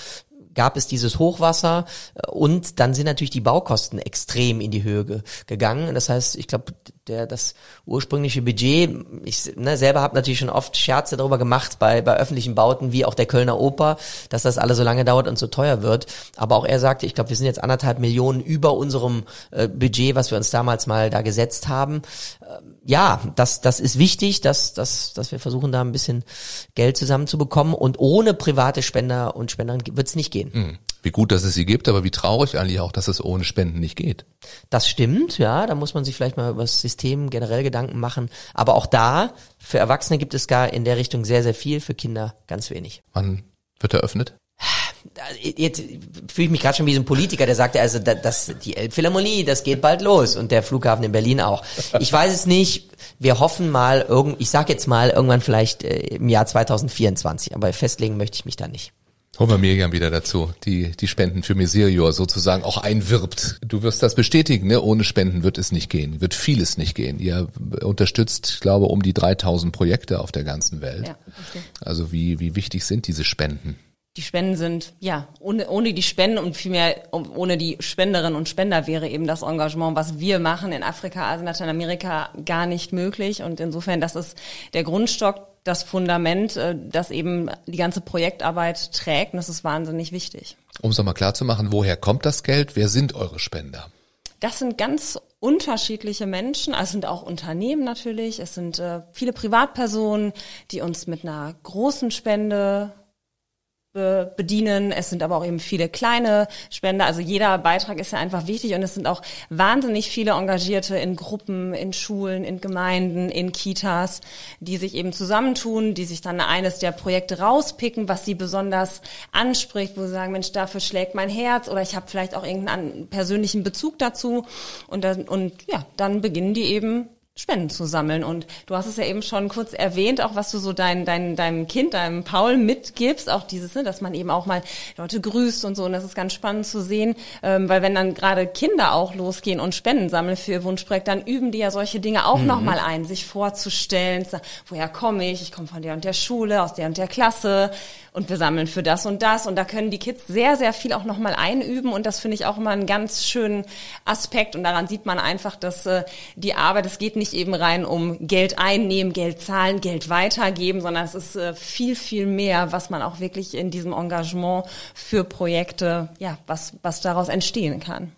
Speaker 1: gab es dieses Hochwasser äh, und dann sind natürlich die Baukosten extrem in die Höhe ge gegangen. Das heißt, ich glaube, der das ursprüngliche Budget, ich ne, selber habe natürlich schon oft Scherze darüber gemacht bei, bei öffentlichen Bauten, wie auch der Kölner Oper, dass das alles so lange dauert und so teuer wird. Aber auch er sagte, ich glaube, wir sind jetzt anderthalb Millionen über unserem äh, Budget, was wir uns damals mal da gesetzt haben. Ähm, ja, das, das ist wichtig, dass, dass, dass wir versuchen, da ein bisschen Geld zusammenzubekommen. Und ohne private Spender und Spenderinnen wird es nicht gehen.
Speaker 4: Mhm. Wie gut, dass es sie gibt, aber wie traurig eigentlich auch, dass es ohne Spenden nicht geht.
Speaker 1: Das stimmt, ja. Da muss man sich vielleicht mal über das System generell Gedanken machen. Aber auch da, für Erwachsene gibt es gar in der Richtung sehr, sehr viel, für Kinder ganz wenig.
Speaker 4: Wann wird eröffnet?
Speaker 1: Jetzt fühle ich mich gerade schon wie so ein Politiker, der sagte, also das, die Elbphilharmonie, das geht bald los und der Flughafen in Berlin auch. Ich weiß es nicht. Wir hoffen mal, irgend, ich sag jetzt mal irgendwann vielleicht äh, im Jahr 2024, aber festlegen möchte ich mich da nicht.
Speaker 4: Holen wir Miriam wieder dazu, die die Spenden für Miserior sozusagen auch einwirbt. Du wirst das bestätigen, ne? ohne Spenden wird es nicht gehen, wird vieles nicht gehen. Ihr unterstützt, ich glaube, um die 3000 Projekte auf der ganzen Welt. Ja, okay. Also wie, wie wichtig sind diese Spenden?
Speaker 2: Die Spenden sind, ja, ohne, ohne die Spenden und vielmehr ohne die Spenderinnen und Spender wäre eben das Engagement, was wir machen in Afrika, Asien, Lateinamerika gar nicht möglich. Und insofern, das ist der Grundstock das Fundament, äh, das eben die ganze Projektarbeit trägt. Und das ist wahnsinnig wichtig.
Speaker 4: Um es nochmal klar zu machen, woher kommt das Geld? Wer sind eure Spender?
Speaker 2: Das sind ganz unterschiedliche Menschen. Also es sind auch Unternehmen natürlich. Es sind äh, viele Privatpersonen, die uns mit einer großen Spende be bedienen. Es sind aber auch eben viele kleine Spender. Also jeder Beitrag ist ja einfach wichtig und es sind auch wahnsinnig viele Engagierte in Gruppen, in Schulen, in Gemeinden, in Kitas, die sich eben zusammentun, die sich dann eines der Projekte rauspicken, was sie besonders anspricht, wo sie sagen, Mensch, dafür schlägt mein Herz oder ich habe vielleicht auch irgendeinen persönlichen Bezug dazu und dann, und ja, dann beginnen die eben Spenden zu sammeln. Und du hast es ja eben schon kurz erwähnt, auch was du so dein, dein, deinem Kind, deinem Paul mitgibst, auch dieses, ne, dass man eben auch mal Leute grüßt und so. Und das ist ganz spannend zu sehen, ähm, weil wenn dann gerade Kinder auch losgehen und Spenden sammeln für ihr Wunschprojekt, dann üben die ja solche Dinge auch mhm. nochmal ein, sich vorzustellen, sagen, woher komme ich? Ich komme von der und der Schule, aus der und der Klasse und wir sammeln für das und das. Und da können die Kids sehr, sehr viel auch nochmal einüben. Und das finde ich auch immer einen ganz schönen Aspekt. Und daran sieht man einfach, dass äh, die Arbeit, es geht nicht eben rein um Geld einnehmen, Geld zahlen, Geld weitergeben, sondern es ist äh, viel, viel mehr, was man auch wirklich in diesem Engagement für Projekte, ja, was, was daraus entstehen kann.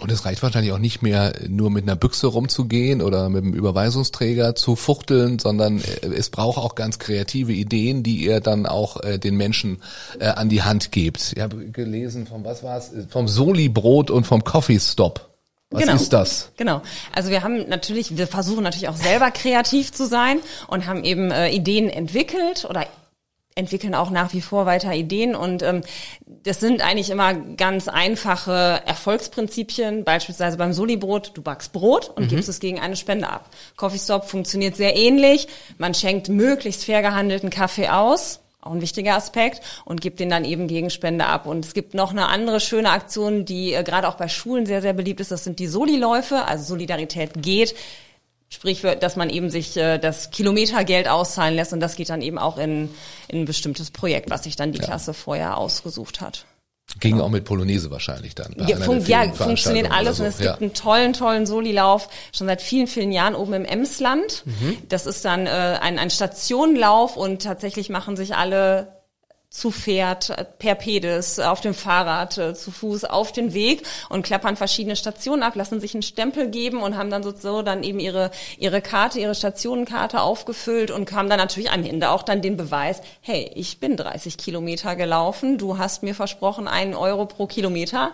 Speaker 4: Und es reicht wahrscheinlich auch nicht mehr, nur mit einer Büchse rumzugehen oder mit einem Überweisungsträger zu fuchteln, sondern äh, es braucht auch ganz kreative Ideen, die ihr dann auch äh, den Menschen äh, an die Hand gebt. Ich habe gelesen vom, was war's, vom Soli-Brot und vom Coffee Stop. Was
Speaker 2: genau.
Speaker 4: ist das?
Speaker 2: Genau. Also wir haben natürlich, wir versuchen natürlich auch selber kreativ zu sein und haben eben äh, Ideen entwickelt oder entwickeln auch nach wie vor weiter Ideen und ähm, das sind eigentlich immer ganz einfache Erfolgsprinzipien. Beispielsweise beim Soli-Brot, du backst Brot und mhm. gibst es gegen eine Spende ab. Coffee Stop funktioniert sehr ähnlich. Man schenkt möglichst fair gehandelten Kaffee aus auch ein wichtiger Aspekt und gibt den dann eben gegen Spende ab. Und es gibt noch eine andere schöne Aktion, die äh, gerade auch bei Schulen sehr, sehr beliebt ist. Das sind die Soli-Läufe, also Solidarität geht. Sprich, dass man eben sich äh, das Kilometergeld auszahlen lässt und das geht dann eben auch in, in ein bestimmtes Projekt, was sich dann die ja. Klasse vorher ausgesucht hat.
Speaker 4: Ging genau. auch mit Polonaise wahrscheinlich dann.
Speaker 2: Ja, fun ja funktioniert alles so. und es ja. gibt einen tollen, tollen Soli-Lauf schon seit vielen, vielen Jahren oben im Emsland. Mhm. Das ist dann äh, ein, ein Stationenlauf und tatsächlich machen sich alle zu Pferd, per Pedis, auf dem Fahrrad, äh, zu Fuß auf den Weg und klappern verschiedene Stationen ab, lassen sich einen Stempel geben und haben dann so dann eben ihre, ihre Karte, ihre Stationenkarte aufgefüllt und haben dann natürlich am Ende auch dann den Beweis, hey, ich bin 30 Kilometer gelaufen, du hast mir versprochen einen Euro pro Kilometer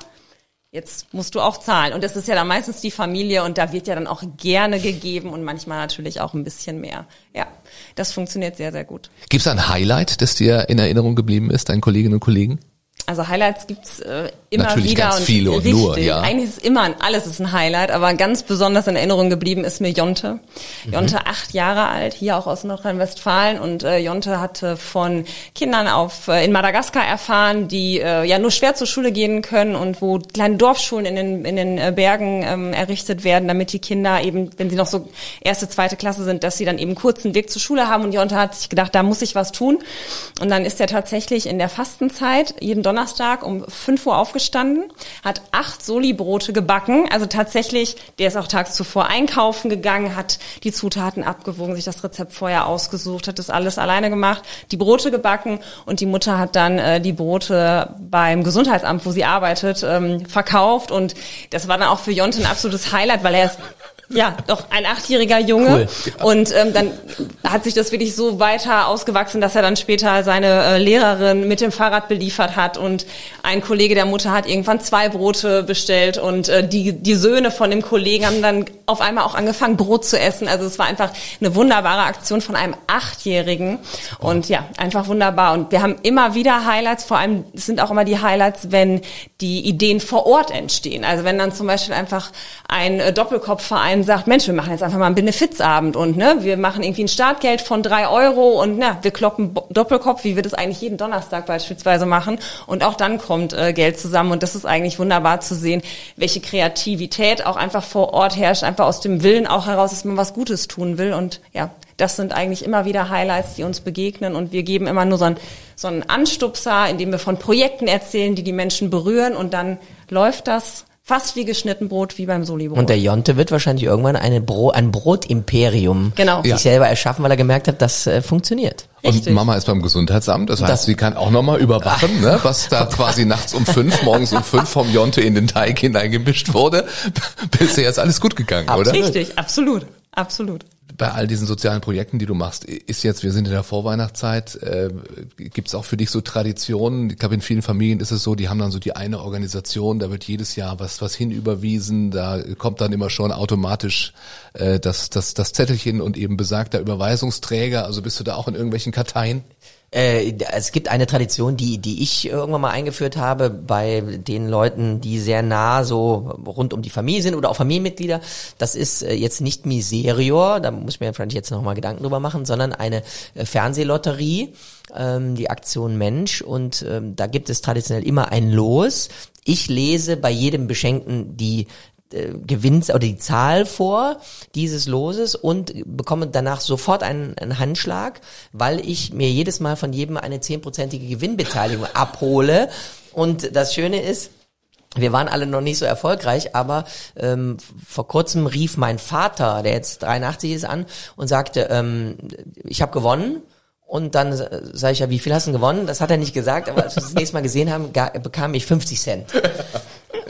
Speaker 2: jetzt musst du auch zahlen. Und das ist ja dann meistens die Familie und da wird ja dann auch gerne gegeben und manchmal natürlich auch ein bisschen mehr. Ja, das funktioniert sehr, sehr gut.
Speaker 4: Gibt es ein Highlight, das dir in Erinnerung geblieben ist, deinen Kolleginnen und Kollegen?
Speaker 2: Also Highlights gibt's äh, immer
Speaker 4: Natürlich
Speaker 2: wieder
Speaker 4: ganz
Speaker 2: und
Speaker 4: viele und
Speaker 2: richtig.
Speaker 4: nur, ja.
Speaker 2: Eigentlich ist immer alles ist ein Highlight, aber ganz besonders in Erinnerung geblieben ist mir Jonte. Mhm. Jonte acht Jahre alt, hier auch aus Nordrhein-Westfalen und äh, Jonte hatte von Kindern auf äh, in Madagaskar erfahren, die äh, ja nur schwer zur Schule gehen können und wo kleine Dorfschulen in den in den äh, Bergen ähm, errichtet werden, damit die Kinder eben, wenn sie noch so erste zweite Klasse sind, dass sie dann eben kurzen Weg zur Schule haben und Jonte hat sich gedacht, da muss ich was tun und dann ist er tatsächlich in der Fastenzeit jeden Donnerstag Donnerstag um 5 Uhr aufgestanden, hat acht Soli-Brote gebacken. Also tatsächlich, der ist auch tags zuvor einkaufen gegangen, hat die Zutaten abgewogen, sich das Rezept vorher ausgesucht, hat das alles alleine gemacht, die Brote gebacken und die Mutter hat dann äh, die Brote beim Gesundheitsamt, wo sie arbeitet, ähm, verkauft. Und das war dann auch für Jonte ein absolutes Highlight, weil er ist ja, doch ein achtjähriger Junge. Cool. Und ähm, dann hat sich das wirklich so weiter ausgewachsen, dass er dann später seine äh, Lehrerin mit dem Fahrrad beliefert hat und ein Kollege der Mutter hat irgendwann zwei Brote bestellt und äh, die die Söhne von dem Kollegen haben dann auf einmal auch angefangen Brot zu essen. Also es war einfach eine wunderbare Aktion von einem achtjährigen und ja einfach wunderbar. Und wir haben immer wieder Highlights. Vor allem sind auch immer die Highlights, wenn die Ideen vor Ort entstehen. Also wenn dann zum Beispiel einfach ein äh, Doppelkopfverein einen sagt, Mensch, wir machen jetzt einfach mal einen Benefizabend und ne, wir machen irgendwie ein Startgeld von drei Euro und na, wir kloppen Doppelkopf, wie wir das eigentlich jeden Donnerstag beispielsweise machen. Und auch dann kommt äh, Geld zusammen und das ist eigentlich wunderbar zu sehen, welche Kreativität auch einfach vor Ort herrscht, einfach aus dem Willen auch heraus, dass man was Gutes tun will. Und ja, das sind eigentlich immer wieder Highlights, die uns begegnen und wir geben immer nur so einen, so einen Anstupser, indem wir von Projekten erzählen, die die Menschen berühren und dann läuft das Fast wie geschnitten Brot, wie beim Soli-Brot.
Speaker 1: Und der Jonte wird wahrscheinlich irgendwann eine Bro ein Brotimperium
Speaker 2: genau.
Speaker 1: sich ja. selber erschaffen, weil er gemerkt hat, das äh, funktioniert.
Speaker 4: Richtig. Und Mama ist beim Gesundheitsamt, das heißt, das sie kann auch nochmal überwachen, ne, was da quasi nachts um fünf, morgens um fünf vom Jonte in den Teig hineingemischt wurde. Bisher ist alles gut gegangen,
Speaker 2: absolut.
Speaker 4: oder?
Speaker 2: Richtig, absolut, absolut
Speaker 4: bei all diesen sozialen Projekten, die du machst, ist jetzt, wir sind in der Vorweihnachtszeit, äh, gibt es auch für dich so Traditionen? Ich glaube, in vielen Familien ist es so, die haben dann so die eine Organisation, da wird jedes Jahr was was hinüberwiesen, da kommt dann immer schon automatisch äh, das, das, das Zettelchen und eben besagter Überweisungsträger. Also bist du da auch in irgendwelchen Karteien?
Speaker 1: Äh, es gibt eine Tradition, die, die ich irgendwann mal eingeführt habe bei den Leuten, die sehr nah so rund um die Familie sind oder auch Familienmitglieder. Das ist äh, jetzt nicht Miserior, da muss mir vielleicht jetzt nochmal Gedanken drüber machen, sondern eine äh, Fernsehlotterie, ähm, die Aktion Mensch. Und ähm, da gibt es traditionell immer ein Los. Ich lese bei jedem Beschenkten die äh, Gewinns oder die Zahl vor dieses Loses und bekomme danach sofort einen, einen Handschlag, weil ich mir jedes Mal von jedem eine zehnprozentige Gewinnbeteiligung abhole. Und das Schöne ist, wir waren alle noch nicht so erfolgreich, aber ähm, vor kurzem rief mein Vater, der jetzt 83 ist, an und sagte, ähm, ich habe gewonnen. Und dann sage ich ja, wie viel hast du gewonnen? Das hat er nicht gesagt, aber als wir das nächste Mal gesehen haben, bekam ich 50 Cent.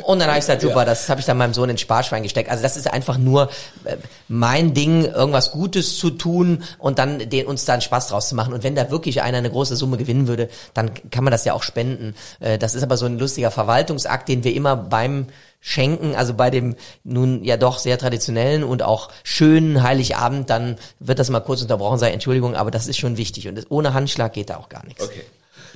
Speaker 1: Und dann habe ich gesagt, super, ja. das habe ich dann meinem Sohn ins Sparschwein gesteckt. Also das ist einfach nur äh, mein Ding, irgendwas Gutes zu tun und dann den, uns dann Spaß draus zu machen. Und wenn da wirklich einer eine große Summe gewinnen würde, dann kann man das ja auch spenden. Äh, das ist aber so ein lustiger Verwaltungsakt, den wir immer beim Schenken, also bei dem nun ja doch sehr traditionellen und auch schönen Heiligabend, dann wird das mal kurz unterbrochen sein, Entschuldigung, aber das ist schon wichtig und ohne Handschlag geht da auch gar nichts.
Speaker 4: Okay.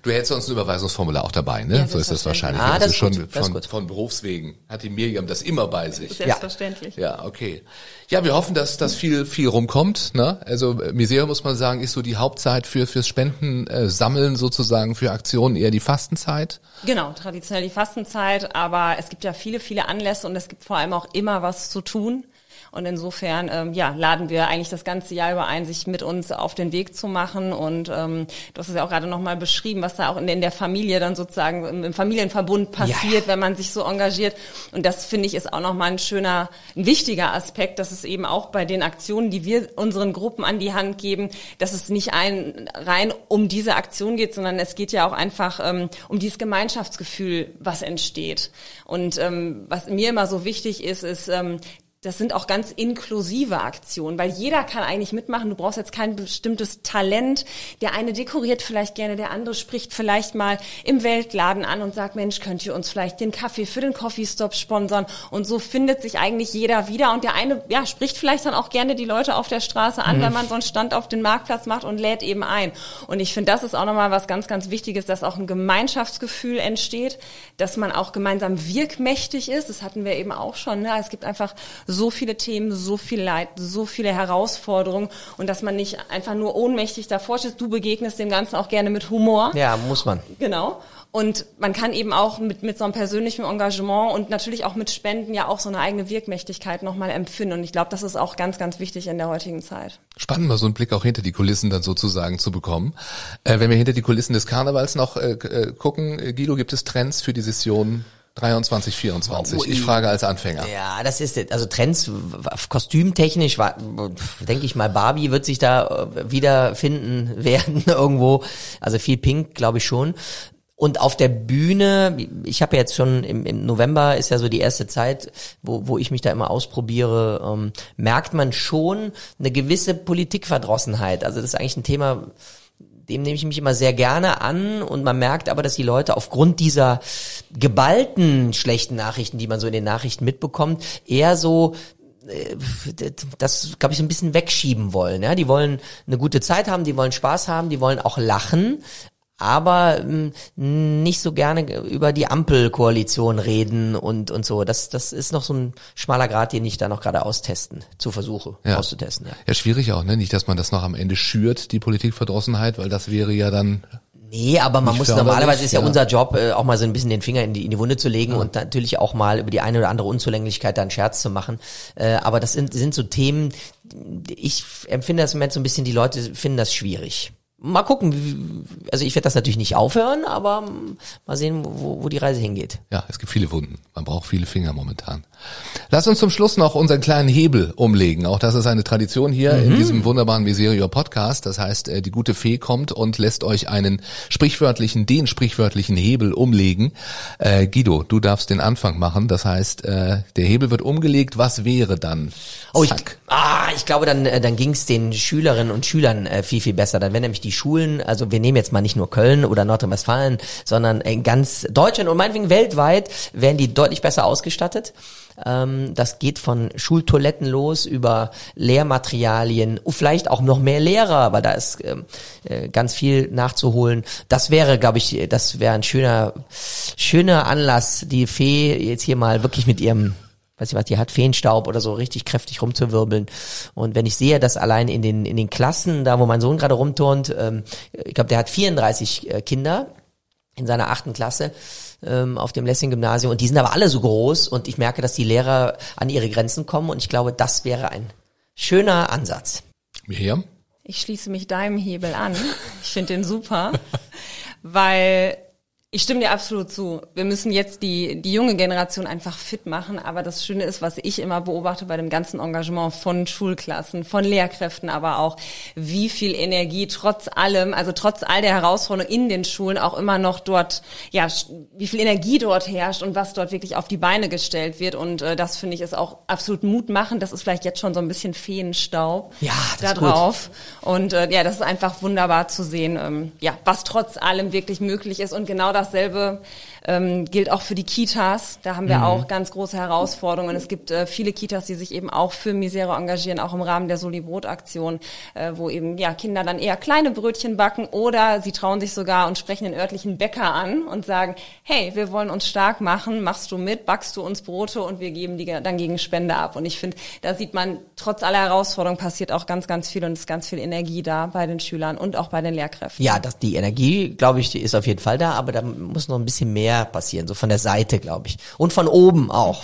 Speaker 4: Du hättest sonst ein Überweisungsformular auch dabei, ne?
Speaker 2: Ja,
Speaker 4: so ist das wahrscheinlich.
Speaker 1: Ah,
Speaker 4: das,
Speaker 1: das
Speaker 4: ist schon
Speaker 1: gut,
Speaker 4: von, von Berufswegen. Hat die Miriam das immer bei sich.
Speaker 2: Selbstverständlich.
Speaker 4: Ja, ja okay. Ja, wir hoffen, dass das viel, viel rumkommt. Ne? Also Misere muss man sagen, ist so die Hauptzeit für fürs Spenden äh, sammeln sozusagen für Aktionen eher die Fastenzeit.
Speaker 2: Genau, traditionell die Fastenzeit, aber es gibt ja viele, viele Anlässe und es gibt vor allem auch immer was zu tun. Und insofern ähm, ja, laden wir eigentlich das ganze Jahr über ein, sich mit uns auf den Weg zu machen. Und ähm, du hast es ja auch gerade nochmal beschrieben, was da auch in, in der Familie dann sozusagen im, im Familienverbund passiert, ja. wenn man sich so engagiert. Und das finde ich ist auch nochmal ein schöner, ein wichtiger Aspekt, dass es eben auch bei den Aktionen, die wir unseren Gruppen an die Hand geben, dass es nicht ein rein um diese Aktion geht, sondern es geht ja auch einfach ähm, um dieses Gemeinschaftsgefühl, was entsteht. Und ähm, was mir immer so wichtig ist, ist, ähm, das sind auch ganz inklusive Aktionen, weil jeder kann eigentlich mitmachen. Du brauchst jetzt kein bestimmtes Talent. Der eine dekoriert vielleicht gerne, der andere spricht vielleicht mal im Weltladen an und sagt, Mensch, könnt ihr uns vielleicht den Kaffee für den Coffee Stop sponsern? Und so findet sich eigentlich jeder wieder. Und der eine, ja, spricht vielleicht dann auch gerne die Leute auf der Straße an, mhm. wenn man so einen Stand auf den Marktplatz macht und lädt eben ein. Und ich finde, das ist auch nochmal was ganz, ganz Wichtiges, dass auch ein Gemeinschaftsgefühl entsteht, dass man auch gemeinsam wirkmächtig ist. Das hatten wir eben auch schon. Ne? Es gibt einfach so viele Themen, so viel Leid, so viele Herausforderungen und dass man nicht einfach nur ohnmächtig davor steht. Du begegnest dem Ganzen auch gerne mit Humor.
Speaker 1: Ja, muss man.
Speaker 2: Genau. Und man kann eben auch mit, mit so einem persönlichen Engagement und natürlich auch mit Spenden ja auch so eine eigene Wirkmächtigkeit nochmal empfinden. Und ich glaube, das ist auch ganz, ganz wichtig in der heutigen Zeit.
Speaker 4: Spannend, mal so einen Blick auch hinter die Kulissen dann sozusagen zu bekommen. Äh, wenn wir hinter die Kulissen des Karnevals noch äh, äh gucken, äh, Guido, gibt es Trends für die Session 23, 24. Oh, ich frage als Anfänger.
Speaker 1: Ja, das ist also Trends kostümtechnisch war denke ich mal Barbie wird sich da äh, wiederfinden werden irgendwo. Also viel Pink, glaube ich schon. Und auf der Bühne, ich habe ja jetzt schon im, im, November ist ja so die erste Zeit, wo, wo ich mich da immer ausprobiere, ähm, merkt man schon eine gewisse Politikverdrossenheit. Also das ist eigentlich ein Thema, dem nehme ich mich immer sehr gerne an und man merkt aber, dass die Leute aufgrund dieser geballten schlechten Nachrichten, die man so in den Nachrichten mitbekommt, eher so äh, das, glaube ich, so ein bisschen wegschieben wollen. Ja? Die wollen eine gute Zeit haben, die wollen Spaß haben, die wollen auch lachen, aber ähm, nicht so gerne über die Ampelkoalition reden und und so. Das das ist noch so ein schmaler Grad, den ich da noch gerade austesten, zu versuche
Speaker 4: ja.
Speaker 1: auszutesten. Ja.
Speaker 4: ja, schwierig auch, ne? Nicht, dass man das noch am Ende schürt, die Politikverdrossenheit, weil das wäre ja dann
Speaker 1: Nee, aber man muss normalerweise ist ja, ja, unser Job, äh, auch mal so ein bisschen den Finger in die, in die Wunde zu legen ja. und natürlich auch mal über die eine oder andere Unzulänglichkeit da einen Scherz zu machen. Äh, aber das sind, sind so Themen, ich empfinde das im Moment so ein bisschen, die Leute finden das schwierig mal gucken. Also ich werde das natürlich nicht aufhören, aber mal sehen, wo, wo die Reise hingeht.
Speaker 4: Ja, es gibt viele Wunden. Man braucht viele Finger momentan. Lass uns zum Schluss noch unseren kleinen Hebel umlegen. Auch das ist eine Tradition hier mhm. in diesem wunderbaren Miserio Podcast. Das heißt, äh, die gute Fee kommt und lässt euch einen sprichwörtlichen, den sprichwörtlichen Hebel umlegen. Äh, Guido, du darfst den Anfang machen. Das heißt, äh, der Hebel wird umgelegt. Was wäre dann?
Speaker 1: Oh, ich, Ah, ich glaube, dann, äh, dann ging es den Schülerinnen und Schülern äh, viel, viel besser. Dann wären nämlich die Schulen, also wir nehmen jetzt mal nicht nur Köln oder Nordrhein-Westfalen, sondern in ganz Deutschland und meinetwegen weltweit wären die deutlich besser ausgestattet. Ähm, das geht von Schultoiletten los über Lehrmaterialien, vielleicht auch noch mehr Lehrer, aber da ist ähm, äh, ganz viel nachzuholen. Das wäre, glaube ich, das wäre ein schöner, schöner Anlass, die Fee jetzt hier mal wirklich mit ihrem weiß ich was, die hat Feenstaub oder so richtig kräftig rumzuwirbeln. Und wenn ich sehe, dass allein in den, in den Klassen, da wo mein Sohn gerade rumturnt, ähm, ich glaube, der hat 34 äh, Kinder in seiner achten Klasse ähm, auf dem Lessing-Gymnasium und die sind aber alle so groß und ich merke, dass die Lehrer an ihre Grenzen kommen und ich glaube, das wäre ein schöner Ansatz.
Speaker 4: Miriam?
Speaker 2: Ich schließe mich deinem Hebel an. Ich finde den super, weil ich stimme dir absolut zu. Wir müssen jetzt die, die junge Generation einfach fit machen. Aber das Schöne ist, was ich immer beobachte bei dem ganzen Engagement von Schulklassen, von Lehrkräften, aber auch, wie viel Energie trotz allem, also trotz all der Herausforderungen in den Schulen auch immer noch dort, ja, wie viel Energie dort herrscht und was dort wirklich auf die Beine gestellt wird. Und äh, das finde ich ist auch absolut Mut machen. Das ist vielleicht jetzt schon so ein bisschen Feenstaub
Speaker 1: ja,
Speaker 2: da drauf. Und äh, ja, das ist einfach wunderbar zu sehen, ähm, ja, was trotz allem wirklich möglich ist. Und genau das dasselbe ähm, gilt auch für die Kitas. Da haben wir mhm. auch ganz große Herausforderungen. Es gibt äh, viele Kitas, die sich eben auch für Misere engagieren, auch im Rahmen der Soli-Brot-Aktion, äh, wo eben ja Kinder dann eher kleine Brötchen backen oder sie trauen sich sogar und sprechen den örtlichen Bäcker an und sagen, hey, wir wollen uns stark machen, machst du mit, backst du uns Brote und wir geben die dann gegen Spende ab. Und ich finde, da sieht man, trotz aller Herausforderungen passiert auch ganz, ganz viel und ist ganz viel Energie da bei den Schülern und auch bei den Lehrkräften.
Speaker 1: Ja, das, die Energie, glaube ich, die ist auf jeden Fall da, aber da muss noch ein bisschen mehr passieren, so von der Seite, glaube ich. Und von oben auch.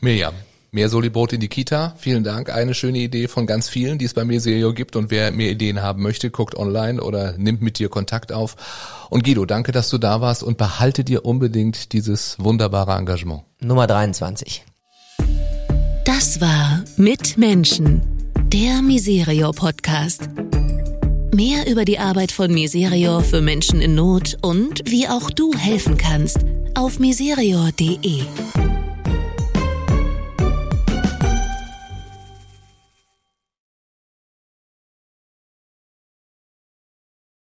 Speaker 4: Mirjam. Mehr Solibrot in die Kita. Vielen Dank. Eine schöne Idee von ganz vielen, die es bei Meserio gibt. Und wer mehr Ideen haben möchte, guckt online oder nimmt mit dir Kontakt auf. Und Guido, danke, dass du da warst und behalte dir unbedingt dieses wunderbare Engagement.
Speaker 1: Nummer 23.
Speaker 3: Das war Mit Menschen, der Miserio Podcast. Mehr über die Arbeit von Miserio für Menschen in Not und wie auch du helfen kannst auf miserio.de.